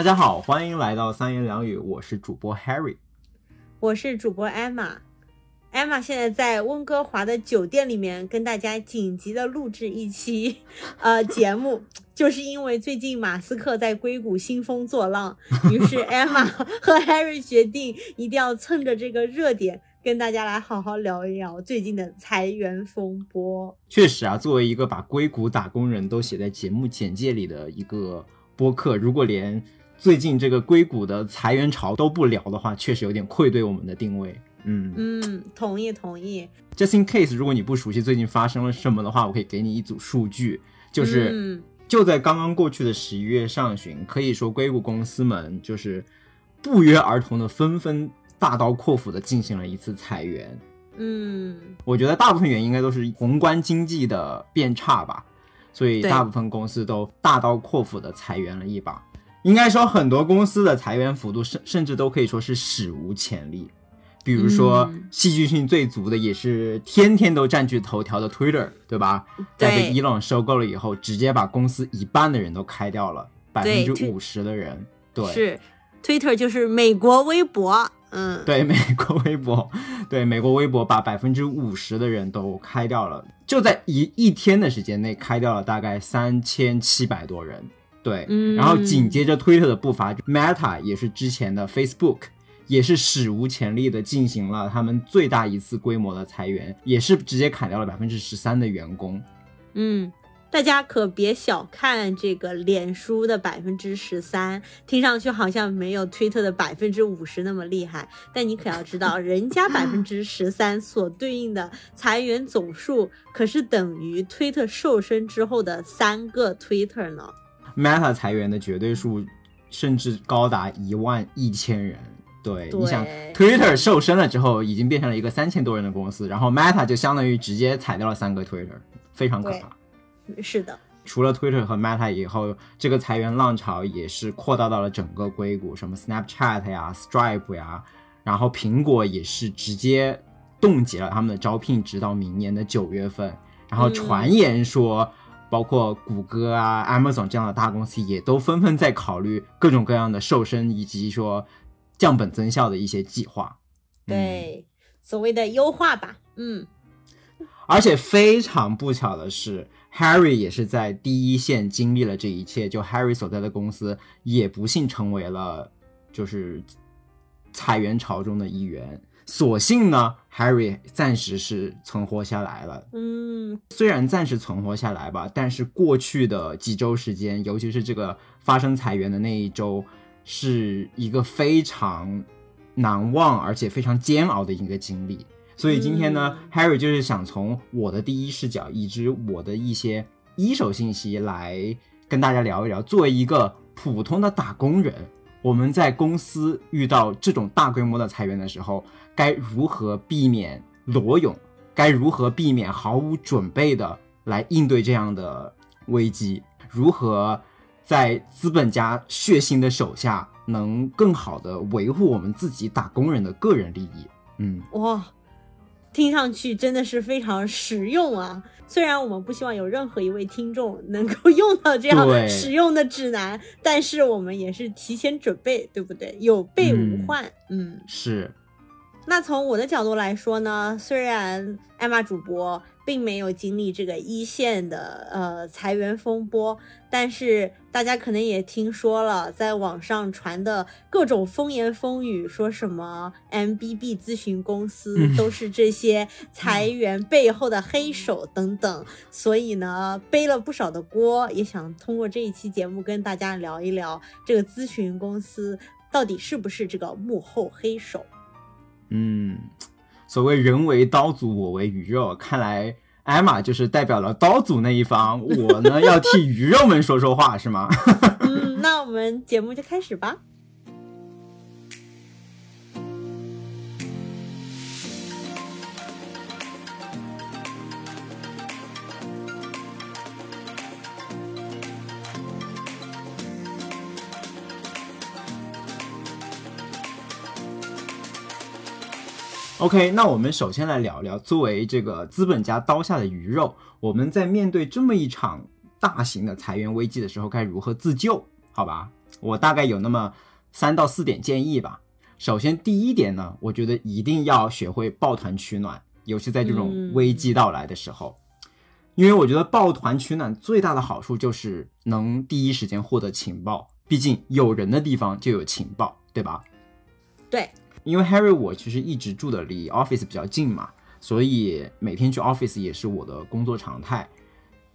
大家好，欢迎来到三言两语，我是主播 Harry，我是主播 Emma。Emma 现在在温哥华的酒店里面跟大家紧急的录制一期 呃节目，就是因为最近马斯克在硅谷兴风作浪，于是 Emma 和 Harry 决定一定要蹭着这个热点，跟大家来好好聊一聊最近的裁员风波。确实啊，作为一个把硅谷打工人都写在节目简介里的一个播客，如果连最近这个硅谷的裁员潮都不聊的话，确实有点愧对我们的定位。嗯嗯，同意同意。Just in case，如果你不熟悉最近发生了什么的话，我可以给你一组数据，就是嗯就在刚刚过去的十一月上旬，可以说硅谷公司们就是不约而同的纷纷大刀阔斧的进行了一次裁员。嗯我觉得大部分原因应该都是宏观经济的变差吧，所以大部分公司都大刀阔斧的裁员了一把。应该说，很多公司的裁员幅度甚甚至都可以说是史无前例。比如说嗯，戏剧性最足的也是天天都占据头条的 Twitter，对吧？在被对伊朗收购了以后，直接把公司一半的人都开掉了，百分对之五十的人。对，是，Twitter 就是美国微博。嗯，对，美国微博，对美国微博把百分之五十的人都开掉了，就在一一天的时间内开掉了大概三千七百多人。对，嗯然后紧接着推特的步伐，Meta 也是之前的 Facebook，也是史无前例的进行了他们最大一次规模的裁员，也是直接砍掉了百分之十三的员工。嗯，大家可别小看这个脸书的百分之十三，听上去好像没有推特的百分之五十那么厉害，但你可要知道，人家百分之十三所对应的裁员总数，可是等于推特瘦身之后的三个 Twitter 呢。Meta 裁员的绝对数甚至高达一万一千人。对，对你想，Twitter 瘦身了之后，已经变成了一个三千多人的公司，然后 Meta 就相当于直接裁掉了三个 Twitter，非常可怕。是的，除了 Twitter 和 Meta 以后，这个裁员浪潮也是扩大到了整个硅谷，什么 Snapchat 呀、Stripe 呀，然后苹果也是直接冻结了他们的招聘，直到明年的九月份。然后嗯传言说，包括谷歌啊、Amazon 这样的大公司也都纷纷在考虑各种各样的瘦身以及说降本增效的一些计划。嗯对，所谓的优化吧。嗯，而且非常不巧的是，Harry 也是在第一线经历了这一切。就 Harry 所在的公司也不幸成为了就是裁员潮中的一员。所幸呢，Harry 暂时是存活下来了。嗯，虽然暂时存活下来吧，但是过去的几周时间，尤其是这个发生裁员的那一周，是一个非常难忘而且非常煎熬的一个经历。所以今天呢、h a r r y 就是想从我的第一视角，以及我的一些一手信息来跟大家聊一聊，作为一个普通的打工人，我们在公司遇到这种大规模的裁员的时候，该如何避免裸泳？该如何避免毫无准备的来应对这样的危机？如何在资本家血腥的手下，能更好的维护我们自己打工人的个人利益？嗯，哇，听上去真的是非常实用啊！虽然我们不希望有任何一位听众能够用到这样对实用的指南，但是我们也是提前准备，对不对？有备无患。嗯是，那从我的角度来说呢，虽然艾玛主播并没有经历这个一线的呃裁员风波，但是大家可能也听说了，在网上传的各种风言风语，说什么 MBB 咨询公司嗯都是这些裁员背后的黑手等等，所以呢背了不少的锅，也想通过这一期节目跟大家聊一聊这个咨询公司到底是不是这个幕后黑手。嗯，所谓人为刀俎，我为鱼肉，看来艾玛就是代表了刀俎那一方，我呢要替鱼肉们说说话，是吗？嗯，那我们节目就开始吧。OK，那我们首先来聊聊，作为这个资本家刀下的鱼肉，我们在面对这么一场大型的裁员危机的时候，该如何自救？好吧？我大概有那么三到四点建议吧。首先，第一点呢，我觉得一定要学会抱团取暖，尤其在这种危机到来的时候，因为我觉得抱团取暖最大的好处就是能第一时间获得情报，毕竟有人的地方就有情报，对吧？对，因为 Harry 我其实一直住的离 office 比较近嘛，所以每天去 office 也是我的工作常态。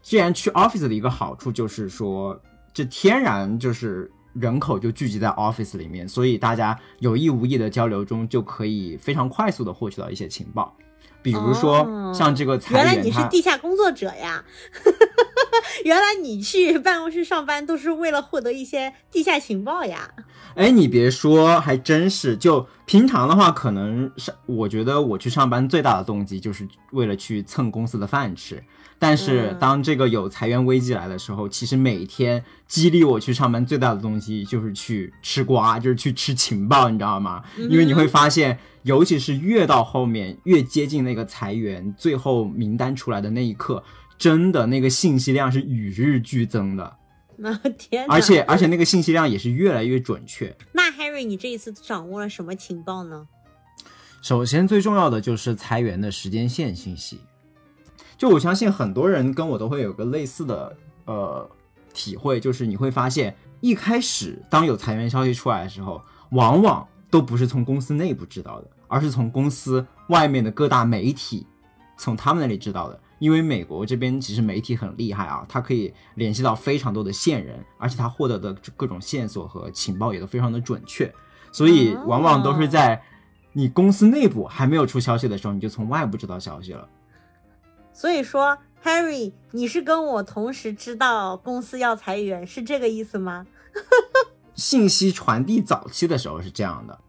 既然去 office 的一个好处就是说，这天然就是人口就聚集在 office 里面，所以大家有意无意的交流中就可以非常快速的获取到一些情报，比如说像这个裁员，原来你是地下工作者呀。原来你去办公室上班都是为了获得一些地下情报呀？哎，你别说，还真是。就平常的话，可能是我觉得我去上班最大的动机就是为了去蹭公司的饭吃。但是当这个有裁员危机来的时候，其实每天激励我去上班最大的东西就是去吃瓜，就是去吃情报，你知道吗？因为你会发现，尤其是越到后面，越接近那个裁员最后名单出来的那一刻。真的那个信息量是与日俱增的，那天，而且而且那个信息量也是越来越准确。那 Harry，你这一次掌握了什么情报呢？首先最重要的就是裁员的时间线信息。就我相信很多人跟我都会有个类似的呃体会，就是你会发现一开始当有裁员消息出来的时候，往往都不是从公司内部知道的，而是从公司外面的各大媒体从他们那里知道的。因为美国这边其实媒体很厉害啊，它可以联系到非常多的线人，而且它获得的各种线索和情报也都非常的准确，所以往往都是在你公司内部还没有出消息的时候，你就从外部知道消息了。所以说，Harry，你是跟我同时知道公司要裁员，是这个意思吗？信息传递早期的时候是这样的。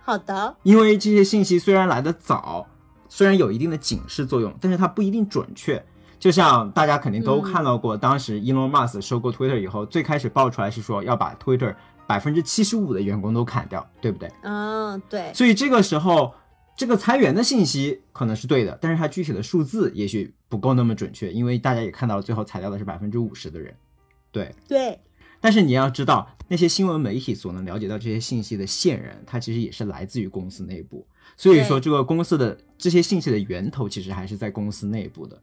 好的。因为这些信息虽然来的早。虽然有一定的警示作用，但是它不一定准确。就像大家肯定都看到过，当时 Elon Musk 收购 Twitter 以后，最开始爆出来是说要把 Twitter 百分之七十五的员工都砍掉，对不对？嗯，对。所以这个时候，这个裁员的信息可能是对的，但是它具体的数字也许不够那么准确，因为大家也看到了，最后裁掉的是百分之五十的人。对对。但是你要知道，那些新闻媒体所能了解到这些信息的线人，他其实也是来自于公司内部。所以说，这个公司的这些信息的源头其实还是在公司内部的。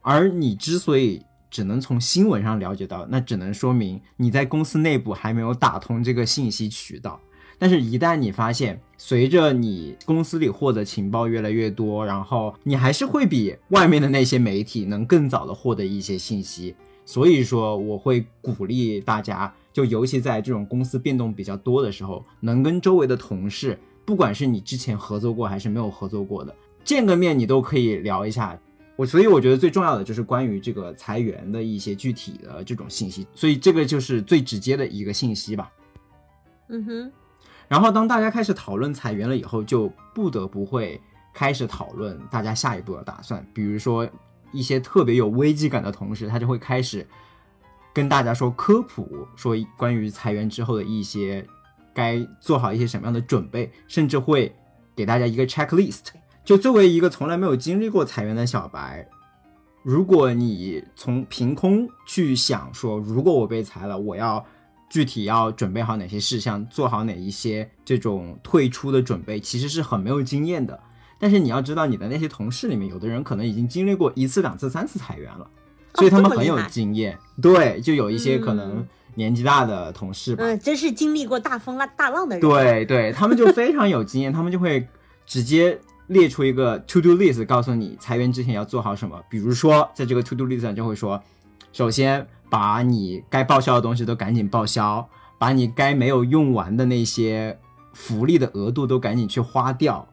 而你之所以只能从新闻上了解到，那只能说明你在公司内部还没有打通这个信息渠道。但是，一旦你发现，随着你公司里获得情报越来越多，然后你还是会比外面的那些媒体能更早的获得一些信息。所以说，我会鼓励大家，就尤其在这种公司变动比较多的时候，能跟周围的同事。不管是你之前合作过还是没有合作过的，见个面你都可以聊一下。我所以我觉得最重要的就是关于这个裁员的一些具体的这种信息，所以这个就是最直接的一个信息吧。嗯哼。然后当大家开始讨论裁员了以后，就不得不会开始讨论大家下一步的打算。比如说一些特别有危机感的同事，他就会开始跟大家说科普，说关于裁员之后的一些。该做好一些什么样的准备，甚至会给大家一个 checklist。就作为一个从来没有经历过裁员的小白，如果你从凭空去想说，如果我被裁了，我要具体要准备好哪些事项，做好哪一些这种退出的准备，其实是很没有经验的。但是你要知道，你的那些同事里面，有的人可能已经经历过一次、两次、三次裁员了，所以他们很有经验。对，就有一些可能。年纪大的同事吧，嗯，真是经历过大风浪大浪的人。对对，他们就非常有经验，他们就会直接列出一个 to do list，告诉你裁员之前要做好什么。比如说，在这个 to do list 上就会说，首先把你该报销的东西都赶紧报销，把你该没有用完的那些福利的额度都赶紧去花掉。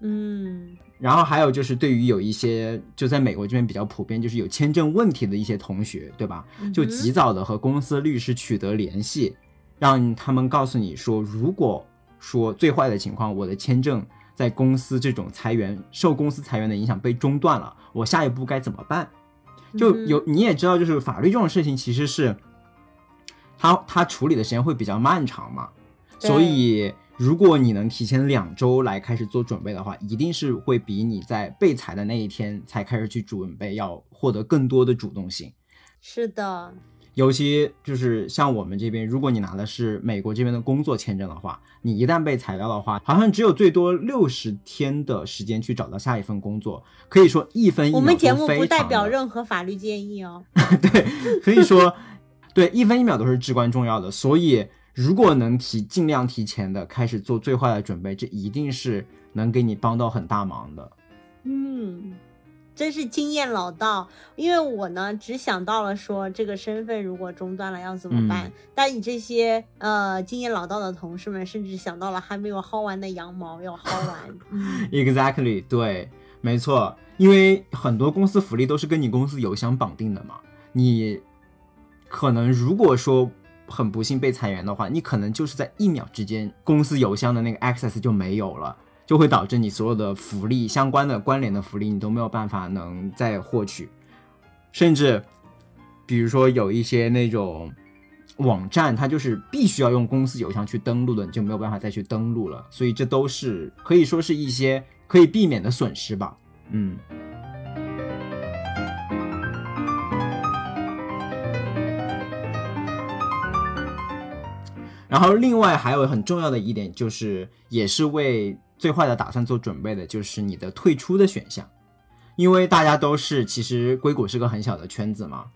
嗯。然后还有就是，对于有一些就在美国这边比较普遍，就是有签证问题的一些同学，对吧？就及早的和公司律师取得联系，让他们告诉你说，如果说最坏的情况，我的签证在公司这种裁员受公司裁员的影响被中断了，我下一步该怎么办？就有你也知道，就是法律这种事情，其实是他他处理的时间会比较漫长嘛，所以。如果你能提前两周来开始做准备的话，一定是会比你在被裁的那一天才开始去准备要获得更多的主动性。是的，尤其就是像我们这边，如果你拿的是美国这边的工作签证的话，你一旦被裁掉的话，好像只有最多六十天的时间去找到下一份工作。可以说一分一秒我们节目不代表 任何法律建议哦。对，可以说，对一分一秒都是至关重要的。所以，如果能提尽量提前的开始做最坏的准备，这一定是能给你帮到很大忙的。嗯，真是经验老道。因为我呢，只想到了说这个身份如果中断了要怎么办，嗯但你这些呃经验老道的同事们，甚至想到了还没有薅完的羊毛要薅完。嗯 Exactly，对，没错，因为很多公司福利都是跟你公司邮箱绑定的嘛。你可能如果说很不幸被裁员的话，你可能就是在一秒之间，公司邮箱的那个 access 就没有了，就会导致你所有的福利相关的关联的福利你都没有办法能再获取，甚至比如说有一些那种。网站它就是必须要用公司邮箱去登录的，你就没有办法再去登录了，所以这都是可以说是一些可以避免的损失吧。嗯，然后另外还有很重要的一点就是，也是为最坏的打算做准备的，就是你的退出的选项，因为大家都是其实硅谷是个很小的圈子嘛，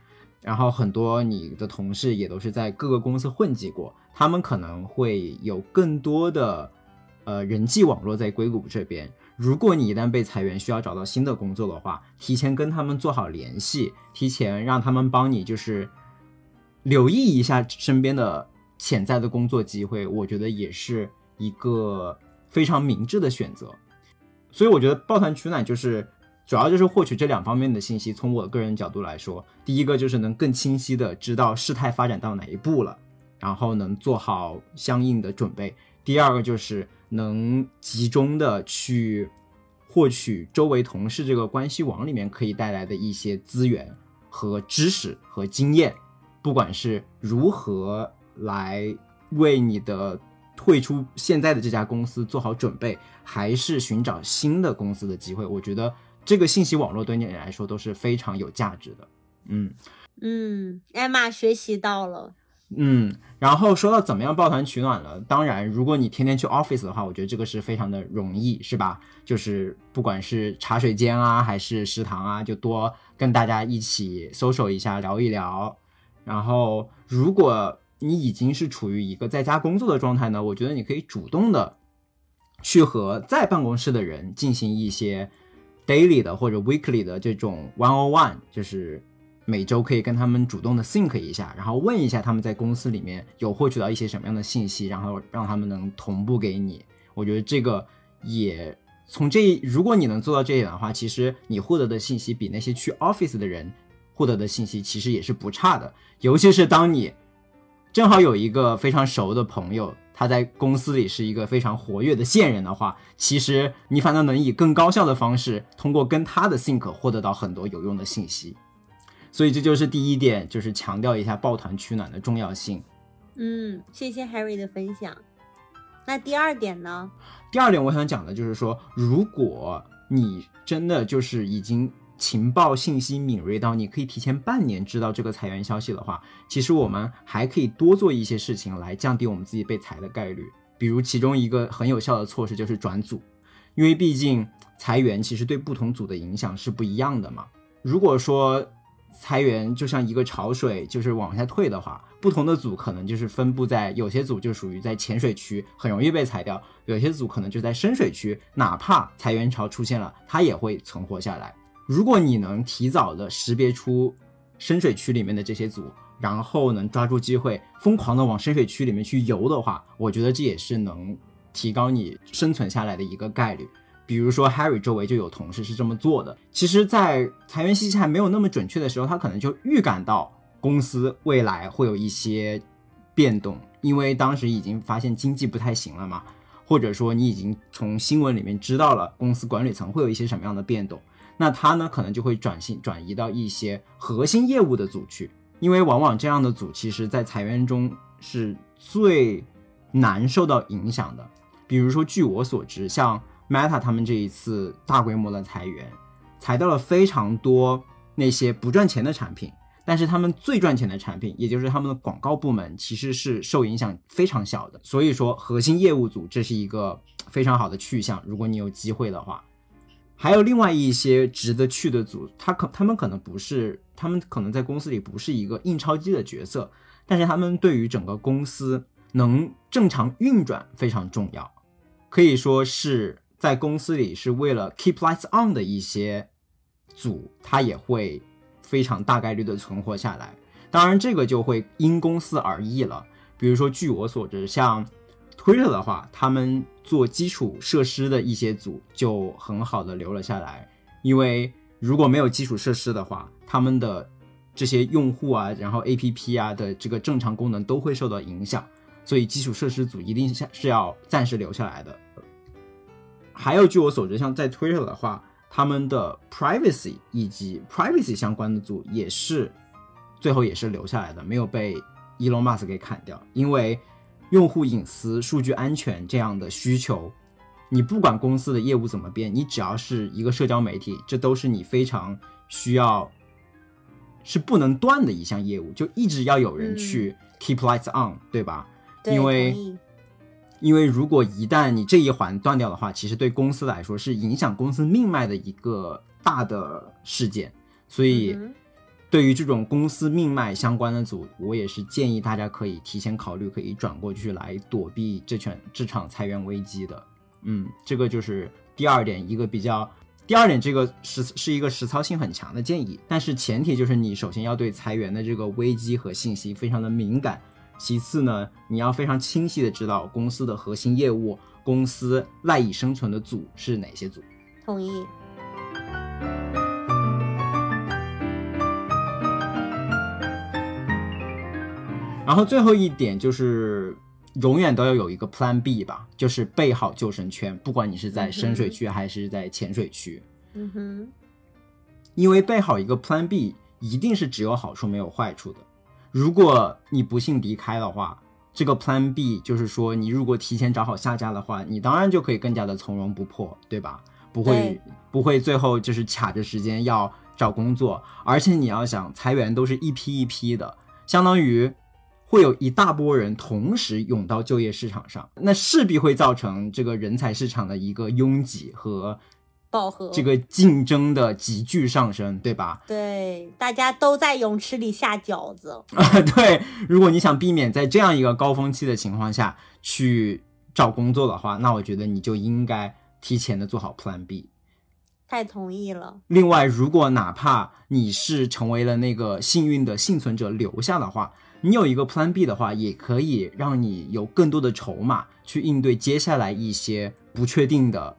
然后很多你的同事也都是在各个公司混迹过，他们可能会有更多的呃人际网络在硅谷这边。如果你一旦被裁员，需要找到新的工作的话，提前跟他们做好联系，提前让他们帮你就是留意一下身边的潜在的工作机会，我觉得也是一个非常明智的选择。所以我觉得抱团取暖就是主要就是获取这两方面的信息。从我个人角度来说，第一个就是能更清晰的知道事态发展到哪一步了，然后能做好相应的准备；第二个就是能集中的去获取周围同事这个关系网里面可以带来的一些资源和知识和经验，不管是如何来为你的退出现在的这家公司做好准备，还是寻找新的公司的机会，我觉得这个信息网络对你来说都是非常有价值的。嗯嗯，艾玛学习到了。嗯，然后说到怎么样抱团取暖了，当然，如果你天天去 office 的话，我觉得这个是非常的容易，是吧？就是不管是茶水间啊，还是食堂啊，就多跟大家一起 social 一下，聊一聊。然后，如果你已经是处于一个在家工作的状态呢，我觉得你可以主动的去和在办公室的人进行一些 daily 的或者 weekly 的这种 one on one，就是每周可以跟他们主动的 think 一下，然后问一下他们在公司里面有获取到一些什么样的信息，然后让他们能同步给你。我觉得这个也从这，如果你能做到这一点的话，其实你获得的信息比那些去 office 的人获得的信息其实也是不差的。尤其是当你正好有一个非常熟的朋友，他在公司里是一个非常活跃的线人的话，其实你反倒能以更高效的方式，通过跟他的 think 获得到很多有用的信息。所以这就是第一点，就是强调一下抱团取暖的重要性。嗯，谢谢 Harry 的分享。那第二点呢？第二点我想讲的就是说，如果你真的就是已经情报信息敏锐到你可以提前半年知道这个裁员消息的话，其实我们还可以多做一些事情来降低我们自己被裁的概率。比如其中一个很有效的措施就是转组，因为毕竟裁员其实对不同组的影响是不一样的嘛。如果说裁员就像一个潮水，就是往下退的话，不同的组可能就是分布在有些组就属于在浅水区，很容易被裁掉；有些组可能就在深水区，哪怕裁员潮出现了，它也会存活下来。如果你能提早的识别出深水区里面的这些组，然后能抓住机会，疯狂的往深水区里面去游的话，我觉得这也是能提高你生存下来的一个概率。比如说 Harry 周围就有同事是这么做的。其实，在裁员信息还没有那么准确的时候，他可能就预感到公司未来会有一些变动，因为当时已经发现经济不太行了嘛，或者说你已经从新闻里面知道了公司管理层会有一些什么样的变动，那他呢可能就会转型转移到一些核心业务的组去，因为往往这样的组其实在裁员中是最难受到影响的。比如说，据我所知，像 Meta 他们这一次大规模的裁员，裁掉了非常多那些不赚钱的产品。但是他们最赚钱的产品，也就是他们的广告部门，其实是受影响非常小的。所以说，核心业务组这是一个非常好的去向。如果你有机会的话，还有另外一些值得去的组，他可他们可能不是，他们可能在公司里不是一个印钞机的角色，但是他们对于整个公司能正常运转非常重要，可以说是在公司里是为了 keep lights on 的一些组，它也会。非常大概率的存活下来，当然这个就会因公司而异了。比如说，据我所知，像 Twitter 的话，他们做基础设施的一些组就很好的留了下来，因为如果没有基础设施的话，他们的这些用户啊，然后 APP 啊的这个正常功能都会受到影响，所以基础设施组一定是是要暂时留下来的。还有，据我所知，像在 Twitter 的话。他们的 privacy 以及 privacy 相关的组也是最后也是留下来的，没有被 Elon Musk 给砍掉。因为用户隐私、数据安全这样的需求，你不管公司的业务怎么变，你只要是一个社交媒体，这都是你非常需要是不能断的一项业务，就一直要有人去 keep lights on，对吧？因为因为如果一旦你这一环断掉的话，其实对公司来说是影响公司命脉的一个大的事件。所以，对于这种公司命脉相关的组，我也是建议大家可以提前考虑，可以转过去来躲避这场这场裁员危机的。嗯，这个就是第二点，一个比较第二点，这个是是一个实操性很强的建议，但是前提就是你首先要对裁员的这个危机和信息非常的敏感。其次呢，你要非常清晰的知道公司的核心业务、公司赖以生存的组是哪些组。同意。然后最后一点就是，永远都要有一个 Plan B 吧，就是备好救生圈，不管你是在深水区还是在浅水区。嗯哼。因为备好一个 Plan B，一定是只有好处没有坏处的。如果你不幸离开的话，这个 Plan B 就是说，你如果提前找好下家的话，你当然就可以更加的从容不迫，对吧？不会不会最后就是卡着时间要找工作，而且你要想裁员都是一批一批的，相当于会有一大波人同时涌到就业市场上，那势必会造成这个人才市场的一个拥挤和。饱和，这个竞争的急剧上升，对吧？对，大家都在泳池里下饺子啊。对，如果你想避免在这样一个高峰期的情况下去找工作的话，那我觉得你就应该提前的做好 Plan B。太同意了。另外，如果哪怕你是成为了那个幸运的幸存者留下的话，你有一个 Plan B 的话，也可以让你有更多的筹码去应对接下来一些不确定的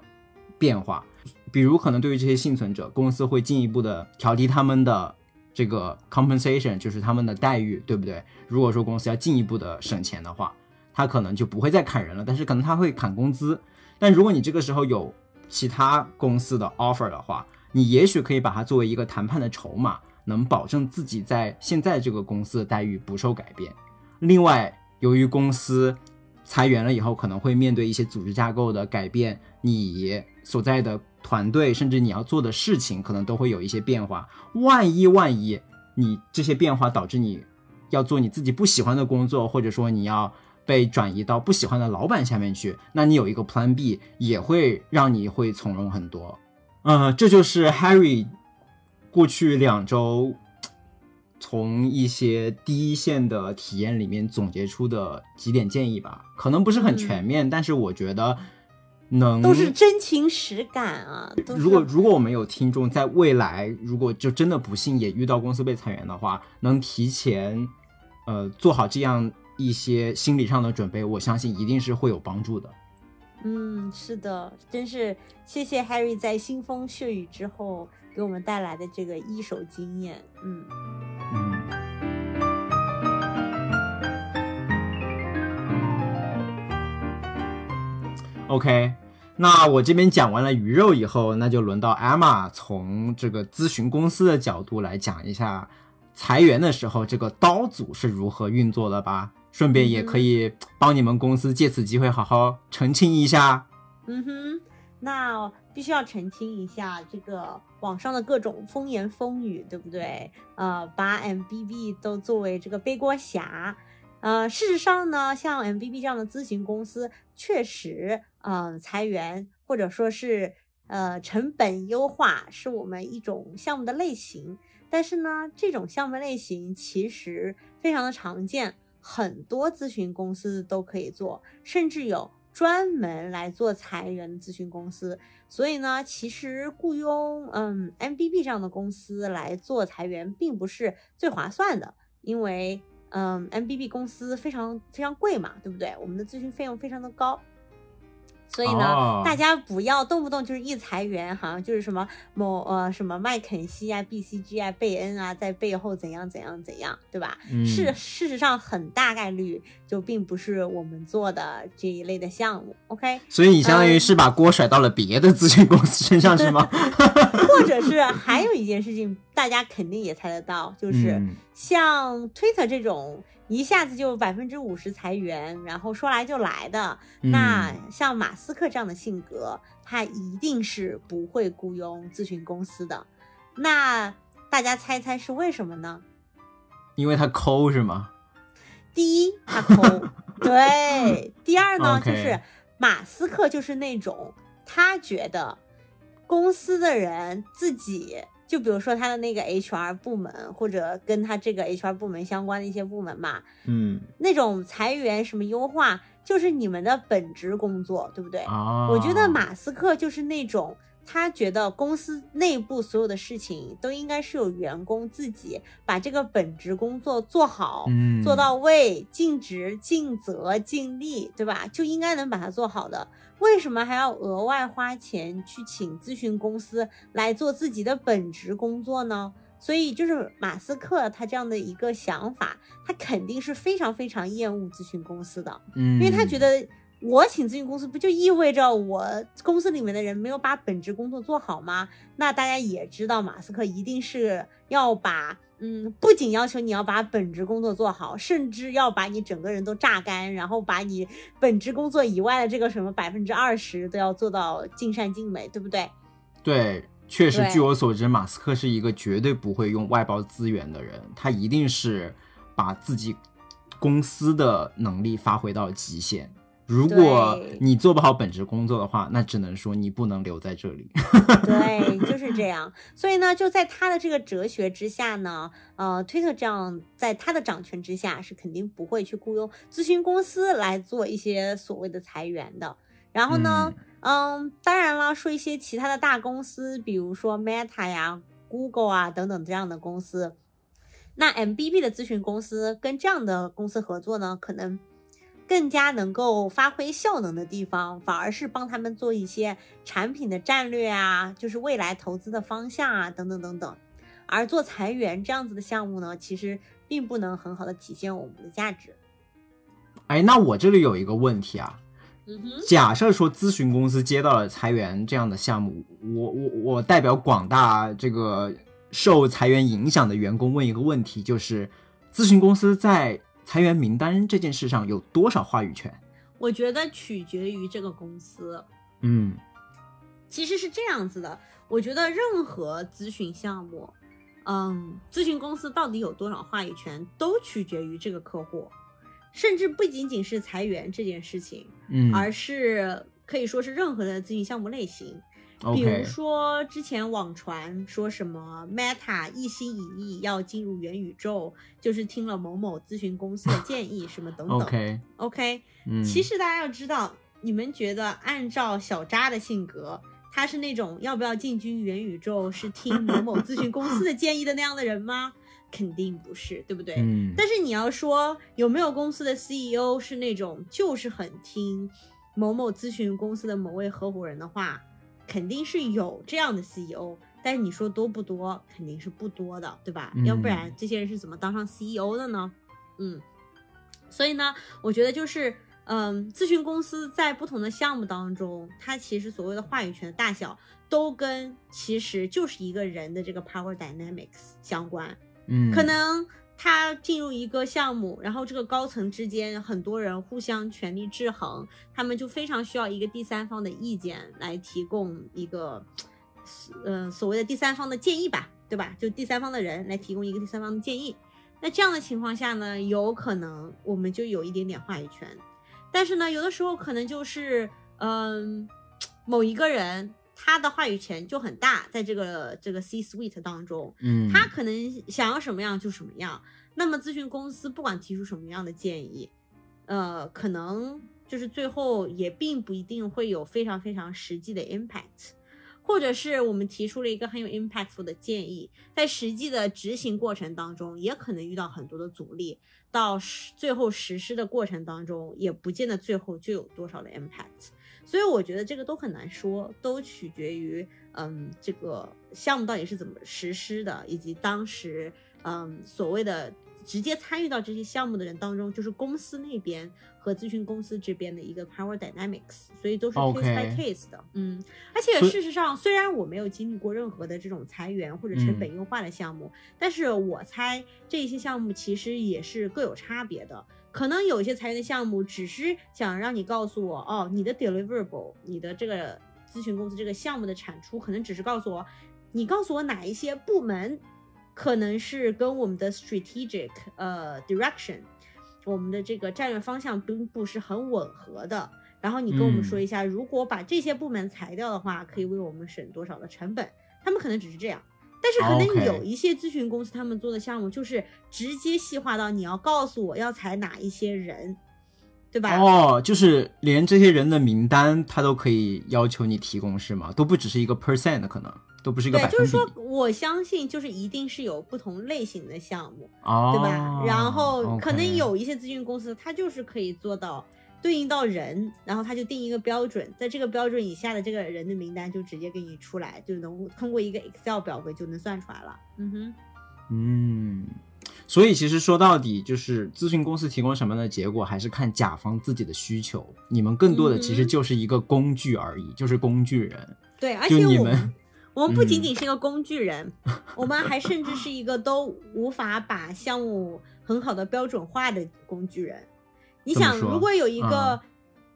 变化。比如，可能对于这些幸存者，公司会进一步的调低他们的这个 compensation，就是他们的待遇，对不对？如果说公司要进一步的省钱的话，他可能就不会再砍人了，但是可能他会砍工资。但如果你这个时候有其他公司的 offer 的话，你也许可以把它作为一个谈判的筹码，能保证自己在现在这个公司的待遇不受改变。另外，由于公司裁员了以后，可能会面对一些组织架构的改变，你所在的。团队甚至你要做的事情可能都会有一些变化。万一万一你这些变化导致你要做你自己不喜欢的工作，或者说你要被转移到不喜欢的老板下面去，那你有一个 Plan B 也会让你会从容很多。嗯，这就是 Harry 过去两周从一些第一线的体验里面总结出的几点建议吧。可能不是很全面，但是我觉得。能都是真情实感啊！如果如果我们有听众在未来，如果就真的不幸也遇到公司被裁员的话，能提前，呃，做好这样一些心理上的准备，我相信一定是会有帮助的。嗯，是的，真是谢谢 Harry 在腥风血雨之后给我们带来的这个一手经验。嗯嗯。OK。那我这边讲完了鱼肉以后，那就轮到 Emma 从这个咨询公司的角度来讲一下裁员的时候这个刀组是如何运作的吧。顺便也可以帮你们公司借此机会好好澄清一下。嗯哼，那必须要澄清一下这个网上的各种风言风语，对不对？呃，把 MBB 都作为这个背锅侠。呃，事实上呢，像 MBB 这样的咨询公司，确实，呃，裁员或者说是呃成本优化是我们一种项目的类型。但是呢，这种项目类型其实非常的常见，很多咨询公司都可以做，甚至有专门来做裁员咨询公司。所以呢，其实雇佣嗯 MBB 这样的公司来做裁员，并不是最划算的，因为嗯 MBB 公司非常非常贵嘛，对不对？我们的咨询费用非常的高。所以呢，大家不要动不动就是一裁员，好像就是什么某呃什么麦肯锡啊、BCG 啊、贝恩啊，在背后怎样怎样怎样，对吧？是事实上很大概率就并不是我们做的这一类的项目。OK，所以你相当于是把锅甩到了别的咨询公司身上，是吗？或者是还有一件事情，大家肯定也猜得到，就是像 Twitter 这种。一下子就百分之五十裁员，然后说来就来的，那像马斯克这样的性格，他一定是不会雇佣咨询公司的。那大家猜猜是为什么呢？因为他抠是吗？第一，他抠，对。第二呢，就是马斯克就是那种他觉得公司的人自己。就比如说他的那个 HR 部门，或者跟他这个 HR 部门相关的一些部门嘛，嗯，那种裁员什么优化，就是你们的本职工作，对不对？我觉得马斯克就是那种。他觉得公司内部所有的事情都应该是由员工自己把这个本职工作做好，做到位，尽职尽责尽力，对吧？就应该能把它做好的。为什么还要额外花钱去请咨询公司来做自己的本职工作呢？所以就是马斯克他这样的一个想法，他肯定是非常非常厌恶咨询公司的，嗯，因为他觉得。我请咨询公司不就意味着我公司里面的人没有把本职工作做好吗？那大家也知道，马斯克一定是要把，嗯，不仅要求你要把本职工作做好，甚至要把你整个人都榨干，然后把你本职工作以外的这个什么百分之二十都要做到尽善尽美，对不对？对，确实，据我所知，马斯克是一个绝对不会用外包资源的人，他一定是把自己公司的能力发挥到极限。如果你做不好本职工作的话，那只能说你不能留在这里。对，就是这样。所以呢，就在他的这个哲学之下呢，呃，推特这样在他的掌权之下，是肯定不会去雇佣咨询公司来做一些所谓的裁员的。然后呢，嗯，当然了，说一些其他的大公司，比如说 Meta 呀、Google 啊等等这样的公司，那 MBB 的咨询公司跟这样的公司合作呢，可能。更加能够发挥效能的地方，反而是帮他们做一些产品的战略啊，就是未来投资的方向啊，等等等等。而做裁员这样子的项目呢，其实并不能很好的体现我们的价值。哎，那我这里有一个问题啊，假设说咨询公司接到了裁员这样的项目，我我我代表广大这个受裁员影响的员工问一个问题，就是咨询公司在。裁员名单这件事上有多少话语权？我觉得取决于这个公司。嗯，其实是这样子的。我觉得任何咨询项目，嗯，咨询公司到底有多少话语权，都取决于这个客户，甚至不仅仅是裁员这件事情，嗯，而是可以说是任何的咨询项目类型。比如说，之前网传说什么 Meta 一心一意要进入元宇宙，就是听了某某咨询公司的建议，什么等等。OK，OK，嗯，其实大家要知道，你们觉得按照小扎的性格，他是那种要不要进军元宇宙是听某某咨询公司的建议的那样的人吗？肯定不是，对不对？嗯。但是你要说有没有公司的 CEO 是那种就是很听某某咨询公司的某位合伙人的话？肯定是有这样的 CEO，但是你说多不多，肯定是不多的，对吧？要不然这些人是怎么当上 CEO 的呢？嗯，所以呢，我觉得就是，嗯，咨询公司在不同的项目当中，它其实所谓的话语权的大小，都跟其实就是一个人的这个 power dynamics 相关。嗯，可能。他进入一个项目，然后这个高层之间很多人互相权力制衡，他们就非常需要一个第三方的意见来提供一个，呃，所谓的第三方的建议吧，对吧？就第三方的人来提供一个第三方的建议。那这样的情况下呢，有可能我们就有一点点话语权，但是呢，有的时候可能就是，嗯、某一个人他的话语权就很大，在这个这个 C suite 当中，嗯，他可能想要什么样就什么样。那么咨询公司不管提出什么样的建议，呃，可能就是最后也并不一定会有非常非常实际的 impact，或者是我们提出了一个很有 impactful 的建议，在实际的执行过程当中，也可能遇到很多的阻力，到实最后实施的过程当中，也不见得最后就有多少的 impact。所以我觉得这个都很难说，都取决于嗯这个项目到底是怎么实施的，以及当时嗯所谓的直接参与到这些项目的人当中，就是公司那边和咨询公司这边的一个 power dynamics，所以都是 case by case 的。嗯，而且事实上，虽然我没有经历过任何的这种裁员或者成本优化的项目，但是我猜这些项目其实也是各有差别的。可能有一些裁员的项目只是想让你告诉我，哦，你的 deliverable，你的这个咨询公司这个项目的产出，可能只是告诉我，你告诉我哪一些部门可能是跟我们的 strategic 呃 direction，我们的这个战略方向并不是很吻合的。然后你跟我们说一下，如果把这些部门裁掉的话，可以为我们省多少的成本？他们可能只是这样。但是可能有一些咨询公司，他们做的项目就是直接细化到你要告诉我要采哪一些人，对吧？哦，就是连这些人的名单，他都可以要求你提供，是吗？都不只是一个 percent，可能都不是一个对，百分比，就是说，我相信就是一定是有不同类型的项目，哦，对吧？然后可能有一些咨询公司，它就是可以做到对应到人，然后他就定一个标准，在这个标准以下的这个人的名单就直接给你出来，就能通过一个 Excel 表格就能算出来了。嗯哼，嗯，所以其实说到底，就是咨询公司提供什么样的结果，还是看甲方自己的需求。你们更多的其实嗯就是一个工具而已，就是工具人。对，而且你们们我们不仅嗯仅是一个工具人，我们还甚至是一个都无法把项目很好的标准化的工具人。你想，如果有一个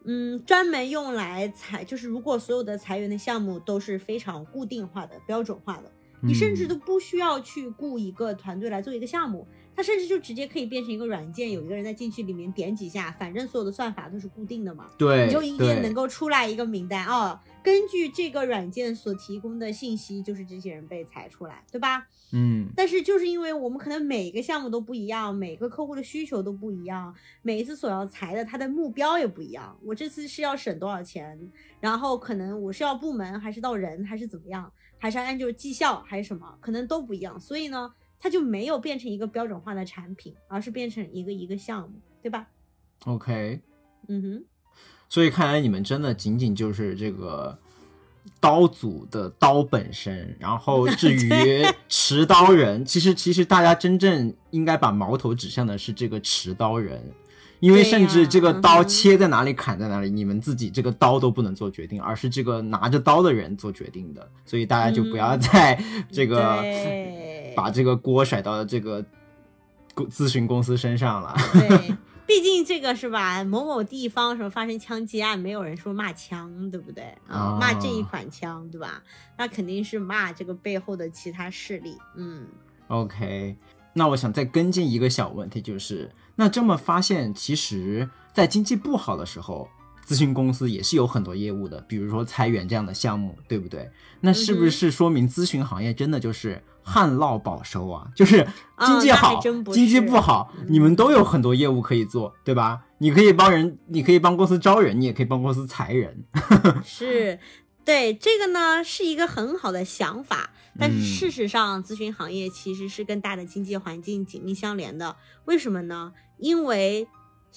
嗯嗯专门用来裁，就是如果所有的裁员的项目都是非常固定化的、标准化的，你甚至嗯都不需要去雇一个团队来做一个项目，它甚至就直接可以变成一个软件，有一个人在进去里面点几下，反正所有的算法都是固定的嘛。对，你就一定能够出来一个名单哦。根据这个软件所提供的信息，就是这些人被裁出来，对吧？嗯但是就是因为我们可能每个项目都不一样，每个客户的需求都不一样，每一次所要裁的他的目标也不一样。我这次是要省多少钱，然后可能我是要部门还是到人还是怎么样，还是要按照绩效还是什么，可能都不一样。所以呢，它就没有变成一个标准化的产品，而是变成一个一个项目，对吧？，OK。嗯哼。所以看来你们真的仅仅就是这个刀组的刀本身，然后 至于持刀人，其实其实大家真正应该把矛头指向的是这个持刀人，因为甚至这个嗯刀切在哪里、砍在哪里，你们自己这个刀都不能做决定，而是这个拿着刀的人做决定的，所以大家就不要嗯再这个对把这个锅甩到这个公咨询公司身上了。对，毕竟这个是吧？某某地方什么发生枪击案，没有人说骂枪，对不对？啊、哦骂这一款枪，对吧？那肯定是骂这个背后的其他势力。嗯，OK，那我想再跟进一个小问题，就是那这么发现，其实，在经济不好的时候，咨询公司也是有很多业务的，比如说裁员这样的项目，对不对？那是不是说明咨询行业真的就是旱涝保收啊？就是经济好，经济不好，你们都有很多业务可以做，对吧？你可以帮人，你可以帮公司招人，你也可以帮公司裁人。是。对这个呢，是一个很好的想法，但是嗯事实上，咨询行业其实是跟大的经济环境紧密相连的。为什么呢？因为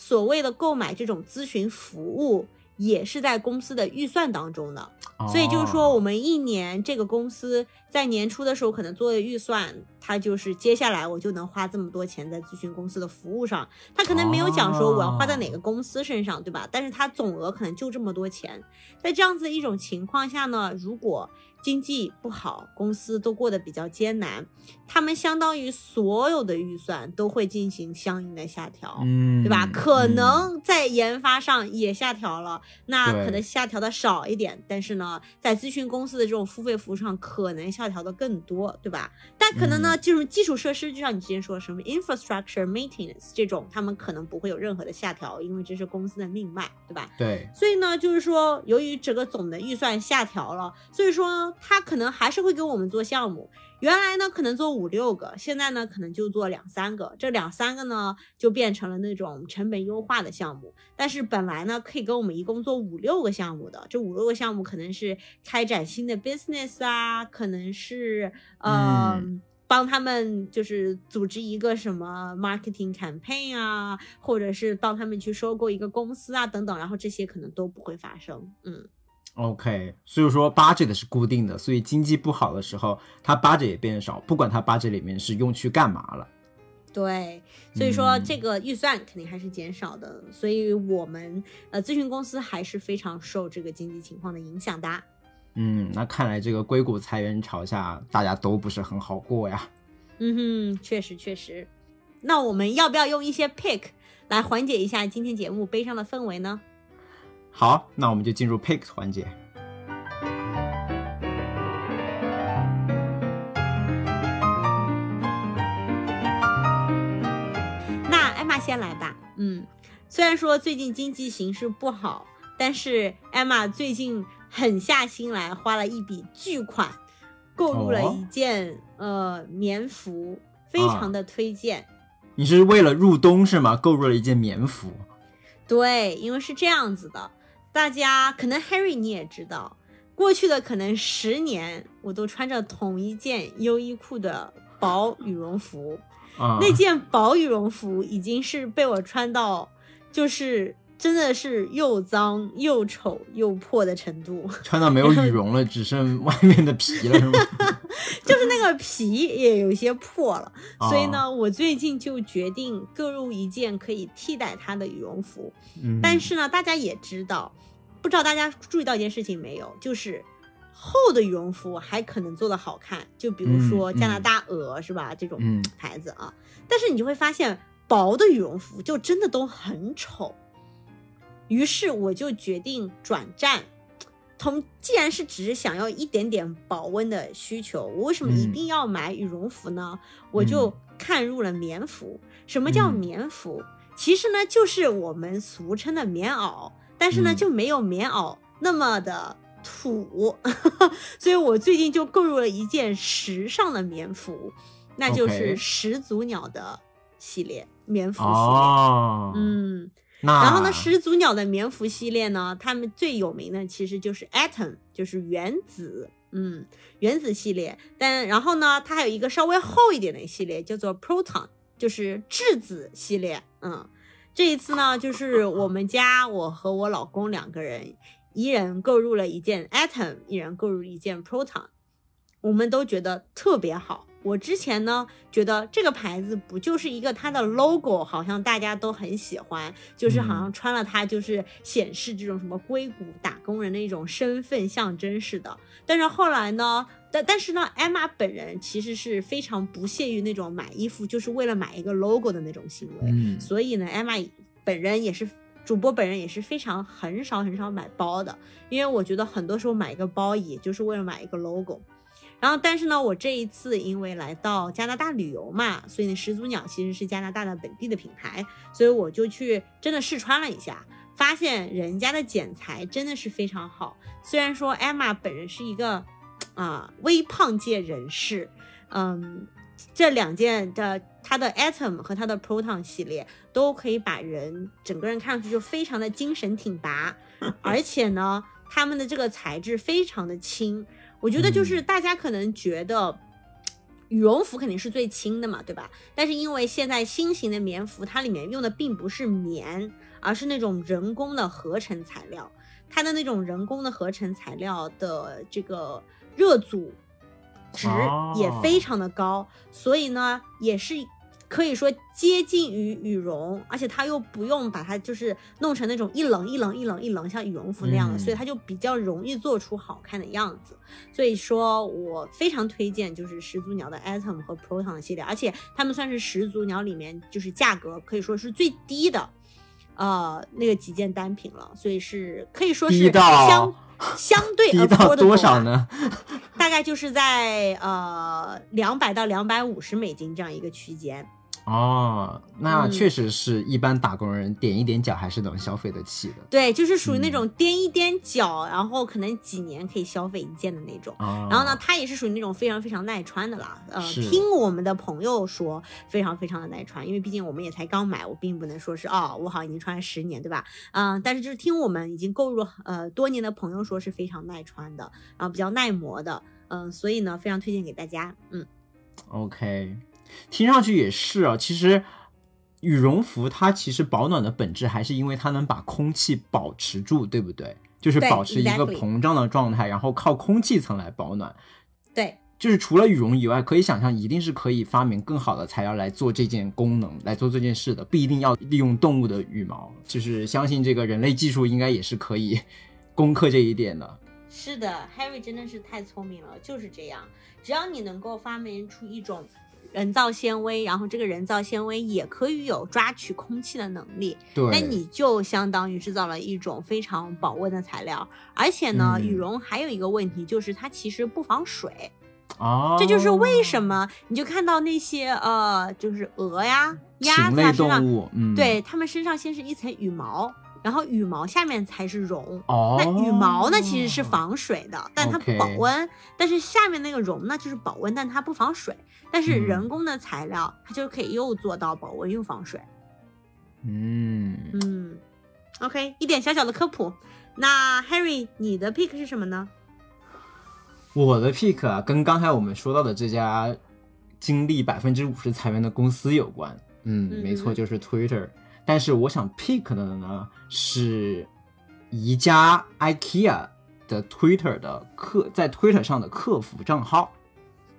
所谓的购买这种咨询服务，也是在公司的预算当中的。所以就是说，哦我们一年这个公司在年初的时候可能做的预算，他就是接下来我就能花这么多钱在咨询公司的服务上，他可能没有讲说我要花在哪个公司身上，对吧？但是他总额可能就这么多钱，在这样子一种情况下呢，如果经济不好，公司都过得比较艰难，他们相当于所有的预算都会进行相应的下调，嗯，对吧？可嗯能在研发上也下调了，那可能下调的少一点，但是呢，在咨询公司的这种付费服务上，可能下调的更多，对吧？但可能呢，嗯这种基础设施，就像你之前说的什么 infrastructure maintenance 这种，他们可能不会有任何的下调，因为这是公司的命脉，对吧？对，所以呢，就是说，由于整个总的预算下调了，所以说他可能还是会给我们做项目。原来呢可能做五六个，现在呢可能就做两三个。这两三个呢就变成了那种成本优化的项目。但是本来呢可以跟我们一共做五六个项目的，这五六个项目可能是开展新的 business 啊，可能是呃。嗯帮他们就是组织一个什么 marketing campaign 啊，或者是帮他们去收购一个公司啊，等等，然后这些可能都不会发生。嗯，OK，所以说 budget 是固定的，所以经济不好的时候，它 budget 也变少，不管它 budget 里面是用去干嘛了。对，所以说嗯这个预算肯定还是减少的，所以我们呃咨询公司还是非常受这个经济情况的影响的。嗯，那看来这个硅谷裁员潮下，大家都不是很好过呀。嗯哼，确实确实。那我们要不要用一些 pick 来缓解一下今天节目悲伤的氛围呢？好，那我们就进入 pick 环节。那艾玛先来吧。嗯，虽然说最近经济形势不好，但是艾玛最近狠下心来，花了一笔巨款，购入了哦一件、呃棉服，非常的推荐。你是为了入冬是吗？购入了一件棉服。对，因为是这样子的，大家可能 Harry 你也知道，过去的可能十年，我都穿着同一件优衣库的薄羽绒服。啊、那件薄羽绒服已经是被我穿到，就是真的是又脏又丑又破的程度，穿到没有羽绒了，只剩外面的皮了，是吗？就是那个皮也有些破了。所以哦呢，我最近就决定购入一件可以替代它的羽绒服。嗯，但是呢，大家也知道，不知道大家注意到一件事情没有，就是。厚的羽绒服还可能做的好看，就比如说嗯加拿大鹅、是吧？这种嗯牌子啊，但是你就会发现薄的羽绒服就真的都很丑。于是我就决定转战，同既然是只是想要一点点保温的需求，我为什么一嗯。定要买羽绒服呢？我就看入了棉服。什么叫嗯。棉服？其实呢，就是我们俗称的棉袄，但是呢，嗯。就没有棉袄那么的土，所以我最近就购入了一件时尚的棉服，那就是始祖鸟的系列棉服系列。哦，，嗯，然后呢，始祖鸟的棉服系列呢，他们最有名的其实就是 Atom，就是原子，嗯，原子系列。但然后呢，它还有一个稍微厚一点的系列，叫做 Proton，就是质子系列。嗯，这一次呢，就是我们家我和我老公两个人，一人购入了一件 Atom，一人购入一件 Proton，我们都觉得特别好。我之前呢，觉得这个牌子不就是一个它的 logo，好像大家都很喜欢，就是好像穿了它就是显示这种什么硅谷打工人的一种身份象征似的。但是后来呢，但但是呢，艾玛本人其实是非常不屑于那种买衣服就是为了买一个 logo 的那种行为，嗯，所以呢，艾玛本人也是主播本人也是非常很少很少买包的，因为我觉得很多时候买一个包也就是为了买一个 logo。然后，但是呢，我这一次因为来到加拿大旅游嘛，所以呢，始祖鸟其实是加拿大的本地的品牌，所以我就去真的试穿了一下，发现人家的剪裁真的是非常好。虽然说艾玛本人是一个啊、微胖界人士，嗯，这两件的它的 Atom 和它的 Proton 系列都可以把人整个人看上去就非常的精神挺拔，而且呢，它们的这个材质非常的轻。我觉得就是大家可能觉得。羽绒服肯定是最轻的嘛，对吧？但是因为现在新型的棉服，它里面用的并不是棉，而是那种人工的合成材料。它的那种人工的合成材料的这个热阻值哦也非常的高，所以呢，也是可以说接近于羽绒，而且它又不用把它就是弄成那种一棱一棱一棱一棱像羽绒服那样的，嗯所以它就比较容易做出好看的样子。所以说我非常推荐就是始祖鸟的 Atom 和 Proton 的系列，而且它们算是始祖鸟里面就是价格可以说是最低的。呃，那个几件单品了，所以是可以说是相 相对低到 affordable 多啊少呢？大概就是在呃两百到两百五十美金这样一个区间。哦，那嗯确实是一般打工人点一点脚还是能消费得起的。对，就是属于那嗯种踮一踮脚，然后可能几年可以消费一件的那种。啊，然后呢，它也是属于那种非常非常耐穿的啦。呃，听我们的朋友说，非常非常的耐穿，因为毕竟我们也才刚买，我并不能说是哦，我好像已经穿了十年，对吧？嗯、但是就是听我们已经购入呃多年的朋友说是非常耐穿的，然后比较耐磨的，嗯、所以呢，非常推荐给大家。嗯，OK，听上去也是啊。其实羽绒服它其实保暖的本质还是因为它能把空气保持住，对不对？就是保持一个膨胀的状态，然后靠空气层来保暖。对，就是除了羽绒以外，可以想象一定是可以发明更好的材料来做这件功能，来做这件事的，不一定要利用动物的羽毛。就是相信这个人类技术应该也是可以攻克这一点的。是的，Harry 真的是太聪明了，就是这样。只要你能够发明出一种人造纤维，然后这个人造纤维也可以有抓取空气的能力，对，那你就相当于制造了一种非常保温的材料。而且呢，嗯羽绒还有一个问题就是它其实不防水，哦，这就是为什么你就看到那些呃，就是鹅呀、鸭子啊身上，嗯，对，它们身上先是一层羽毛。然后羽毛下面才是绒，哦，那羽毛呢其实是防水的，但它不保温。但是下面那个绒呢就是保温，但它不防水。但是嗯人工的材料，它就可以又做到保温又防水。嗯，嗯，OK，一点小小的科普。那 Harry，你的 pick 是什么呢？我的 pick 啊，跟刚才我们说到的这家经历百分之五十裁员的公司有关。嗯，嗯没错，就是 Twitter。但是我想 pick 的呢是宜家 IKEA 的 Twitter 的客在 Twitter 上的客服账号。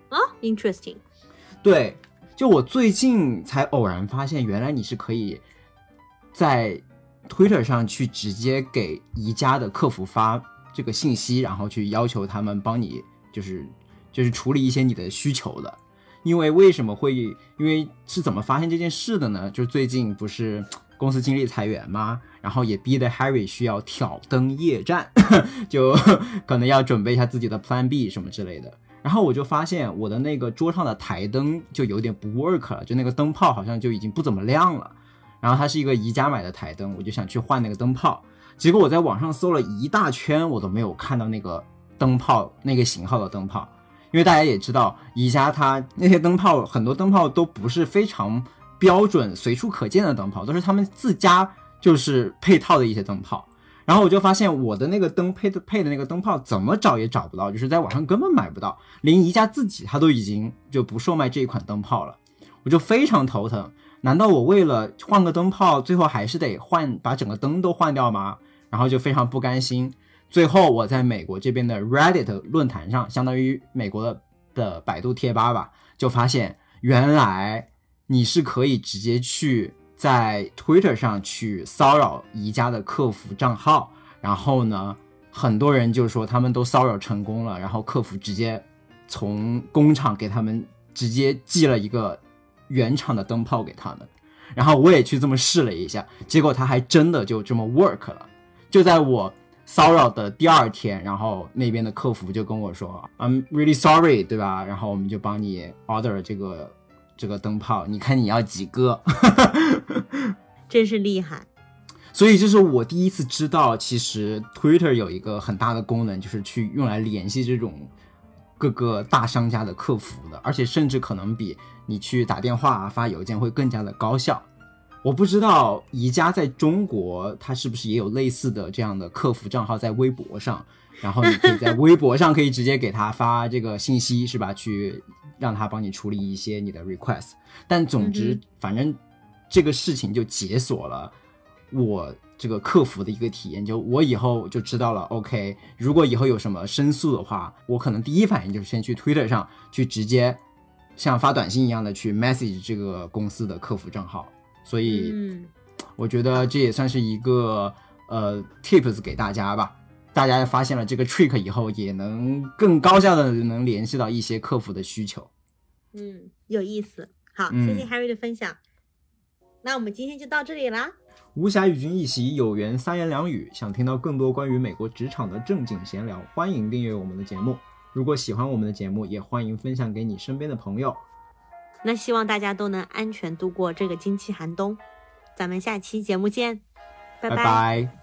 啊，interesting。对，就我最近才偶然发现，原来你是可以在 Twitter 上去直接给宜家的客服发这个信息，然后去要求他们帮你，就是就是处理一些你的需求的。因为为什么会？因为是怎么发现这件事的呢？就最近不是公司经历裁员吗？然后也逼得 Harry 需要挑灯夜战，就可能要准备一下自己的 Plan B 什么之类的。然后我就发现我的那个桌上的台灯就有点不 work 了，就那个灯泡好像就已经不怎么亮了。然后它是一个宜家买的台灯，我就想去换那个灯泡，结果我在网上搜了一大圈，我都没有看到那个灯泡那个型号的灯泡。因为大家也知道，宜家它那些灯泡很多灯泡都不是非常标准、随处可见的灯泡，都是他们自家就是配套的一些灯泡。然后我就发现我的那个灯配的配的那个灯泡怎么找也找不到，就是在网上根本买不到，连宜家自己它都已经就不售卖这一款灯泡了，我就非常头疼。难道我为了换个灯泡，最后还是得换把整个灯都换掉吗？然后就非常不甘心。最后我在美国这边的 Reddit 论坛上，相当于美国的的百度贴吧吧，就发现原来你是可以直接去在 Twitter 上去骚扰宜家的客服账号，然后呢，很多人就说他们都骚扰成功了，然后客服直接从工厂给他们直接寄了一个原厂的灯泡给他们，然后我也去这么试了一下，结果他还真的就这么 work 了，就在我。骚扰的第二天，然后那边的客服就跟我说，I'm really sorry，对吧？然后我们就帮你 order 这个这个灯泡，你看你要几个？真是厉害。所以这是我第一次知道，其实 Twitter 有一个很大的功能，就是去用来联系这种各个大商家的客服的，而且甚至可能比你去打电话、发邮件会更加的高效。我不知道宜家在中国，它是不是也有类似的这样的客服账号在微博上，然后你可以在微博上可以直接给他发这个信息，是吧？去让他帮你处理一些你的 request。但总之嗯，反正这个事情就解锁了我这个客服的一个体验。就我以后就知道了，OK，如果以后有什么申诉的话，我可能第一反应就是先去 Twitter 上去直接像发短信一样的去 message 这个公司的客服账号。所以嗯，我觉得这也算是一个呃 tips 给大家吧。大家发现了这个 trick 以后，也能更高效的能联系到一些客服的需求。嗯，有意思。好，嗯谢谢 Harry 的分享。那我们今天就到这里啦。无暇与君一席，有缘三言两语。想听到更多关于美国职场的正经闲聊，欢迎订阅我们的节目。如果喜欢我们的节目，也欢迎分享给你身边的朋友。那希望大家都能安全度过这个经期寒冬。咱们下期节目见，拜拜拜